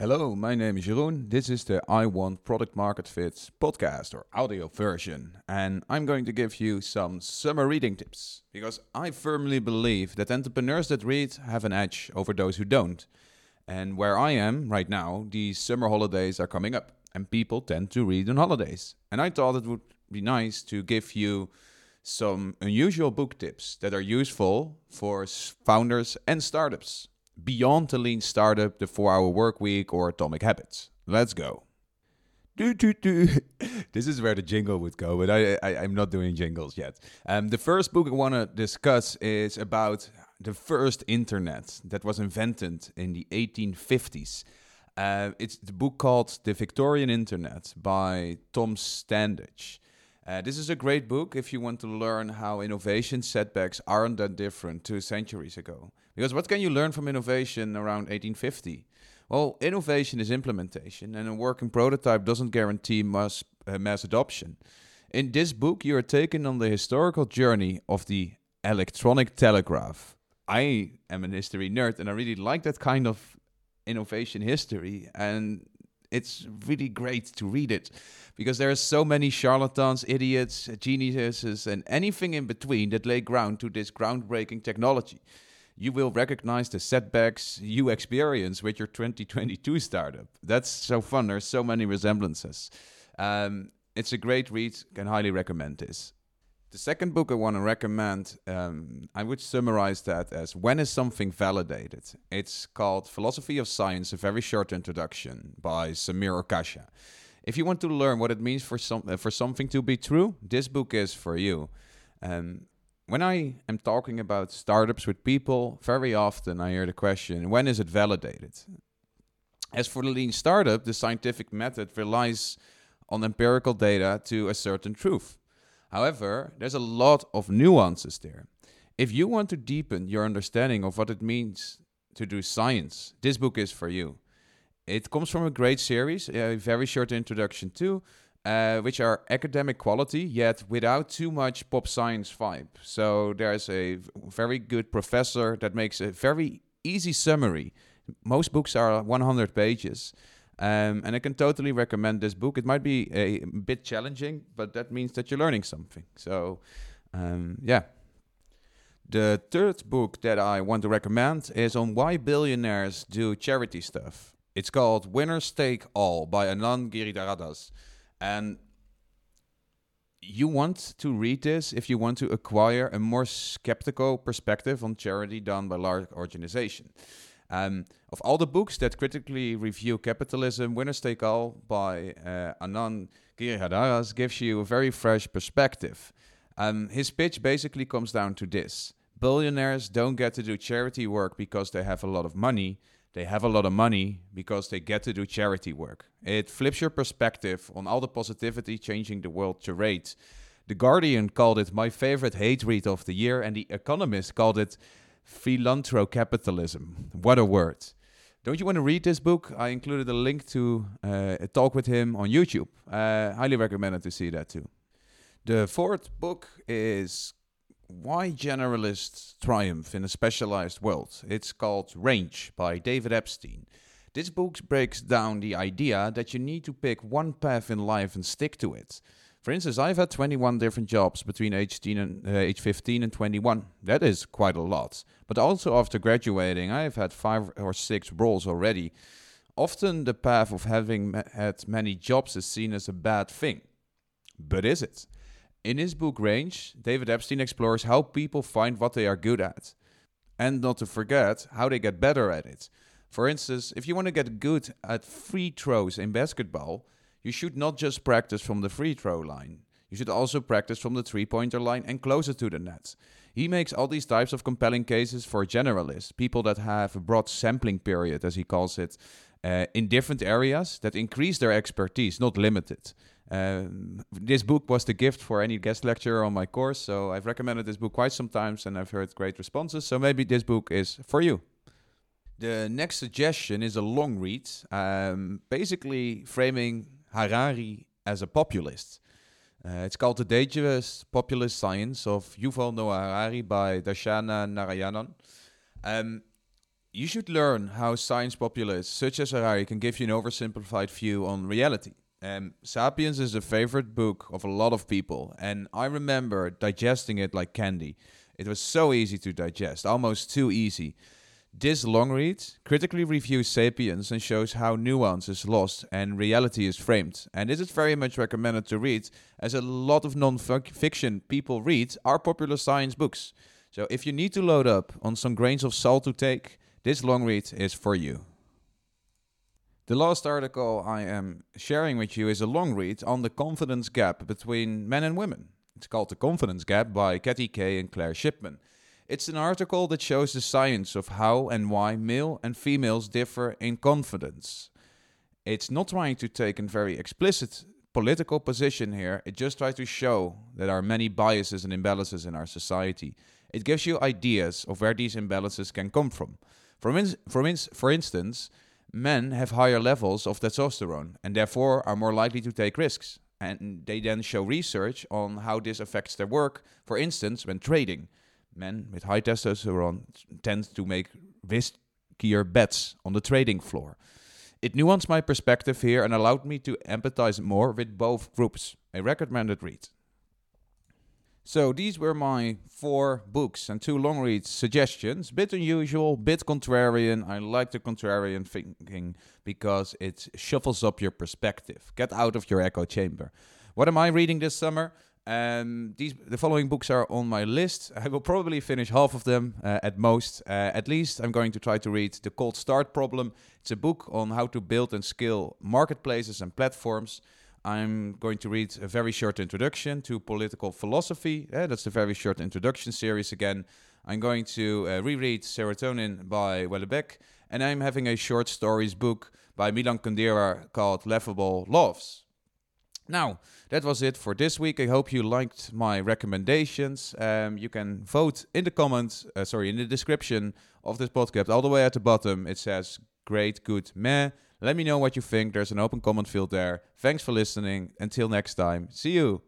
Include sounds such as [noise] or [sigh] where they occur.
Hello, my name is Jeroen. This is the I Want Product Market Fit podcast or audio version. And I'm going to give you some summer reading tips because I firmly believe that entrepreneurs that read have an edge over those who don't. And where I am right now, the summer holidays are coming up and people tend to read on holidays. And I thought it would be nice to give you some unusual book tips that are useful for founders and startups beyond the lean startup, the four hour work week, or atomic habits. Let's go. Do, do, do. [laughs] this is where the jingle would go, but I, I, am not doing jingles yet. Um, the first book I want to discuss is about the first internet that was invented in the 1850s. Uh, it's the book called The Victorian Internet by Tom Standage. Uh, this is a great book if you want to learn how innovation setbacks aren't that different two centuries ago. Because what can you learn from innovation around 1850? Well, innovation is implementation, and a working prototype doesn't guarantee mass, uh, mass adoption. In this book, you are taken on the historical journey of the electronic telegraph. I am an history nerd, and I really like that kind of innovation history. And it's really great to read it because there are so many charlatans, idiots, geniuses, and anything in between that lay ground to this groundbreaking technology. You will recognize the setbacks you experience with your 2022 startup. That's so fun. There's so many resemblances. Um, it's a great read. Can highly recommend this. The second book I want to recommend, um, I would summarize that as When is Something Validated? It's called Philosophy of Science, a very short introduction by Samir Okasha. If you want to learn what it means for, some, for something to be true, this book is for you. Um, when I am talking about startups with people, very often I hear the question, when is it validated? As for the lean startup, the scientific method relies on empirical data to a certain truth. However, there's a lot of nuances there. If you want to deepen your understanding of what it means to do science, this book is for you. It comes from a great series, a very short introduction too, uh, which are academic quality, yet without too much pop science vibe. So there's a very good professor that makes a very easy summary. Most books are 100 pages. Um, and I can totally recommend this book. It might be a bit challenging, but that means that you're learning something. So, um, yeah. The third book that I want to recommend is on why billionaires do charity stuff. It's called Winners Take All by Anand Giridharadas. And you want to read this if you want to acquire a more skeptical perspective on charity done by large organization. Um, of all the books that critically review capitalism, Winners Take All by uh, Anand Giridharadas gives you a very fresh perspective. Um, his pitch basically comes down to this billionaires don't get to do charity work because they have a lot of money. They have a lot of money because they get to do charity work. It flips your perspective on all the positivity changing the world charade. The Guardian called it my favorite hate read of the year, and The Economist called it Philanthrocapitalism. What a word. Don't you want to read this book? I included a link to uh, a talk with him on YouTube. Uh, highly recommended to see that too. The fourth book is Why Generalists Triumph in a Specialized World. It's called Range by David Epstein. This book breaks down the idea that you need to pick one path in life and stick to it. For instance, I've had 21 different jobs between age, and, uh, age 15 and 21. That is quite a lot. But also after graduating, I've had five or six roles already. Often the path of having had many jobs is seen as a bad thing. But is it? In his book Range, David Epstein explores how people find what they are good at. And not to forget, how they get better at it. For instance, if you want to get good at free throws in basketball, you should not just practice from the free throw line. You should also practice from the three pointer line and closer to the net. He makes all these types of compelling cases for generalists, people that have a broad sampling period, as he calls it, uh, in different areas that increase their expertise, not limited. Um, this book was the gift for any guest lecturer on my course, so I've recommended this book quite some times and I've heard great responses. So maybe this book is for you. The next suggestion is a long read, um, basically framing Harari as a populist. Uh, it's called The Dangerous Populist Science of Yuval Noah Harari by Darshana Narayanan. Um, You should learn how science populists such as Harari can give you an oversimplified view on reality. Um, Sapiens is a favorite book of a lot of people, and I remember digesting it like candy. It was so easy to digest, almost too easy. This long read critically reviews Sapiens and shows how nuance is lost and reality is framed. And this is very much recommended to read, as a lot of non fiction people read are popular science books. So if you need to load up on some grains of salt to take, this long read is for you. The last article I am sharing with you is a long read on the confidence gap between men and women. It's called The Confidence Gap by Katty Kay and Claire Shipman. It's an article that shows the science of how and why male and females differ in confidence. It's not trying to take a very explicit political position here, it just tries to show that there are many biases and imbalances in our society. It gives you ideas of where these imbalances can come from. For, in, for, in, for instance, men have higher levels of testosterone and therefore are more likely to take risks. And they then show research on how this affects their work, for instance, when trading. Men with high testosterone tend to make riskier bets on the trading floor. It nuanced my perspective here and allowed me to empathize more with both groups. A recommended read. So these were my four books and two long read suggestions. Bit unusual, bit contrarian. I like the contrarian thinking because it shuffles up your perspective. Get out of your echo chamber. What am I reading this summer? Um, these the following books are on my list. I will probably finish half of them uh, at most. Uh, at least I'm going to try to read The Cold Start Problem. It's a book on how to build and scale marketplaces and platforms. I'm going to read a very short introduction to political philosophy. That's the very short introduction series again. I'm going to uh, reread Serotonin by Houellebecq, and I'm having a short stories book by Milan Kundera called Laughable Loves. Now, that was it for this week. I hope you liked my recommendations. Um, you can vote in the comments, uh, sorry, in the description of this podcast. All the way at the bottom, it says great, good, meh. Let me know what you think. There's an open comment field there. Thanks for listening. Until next time, see you.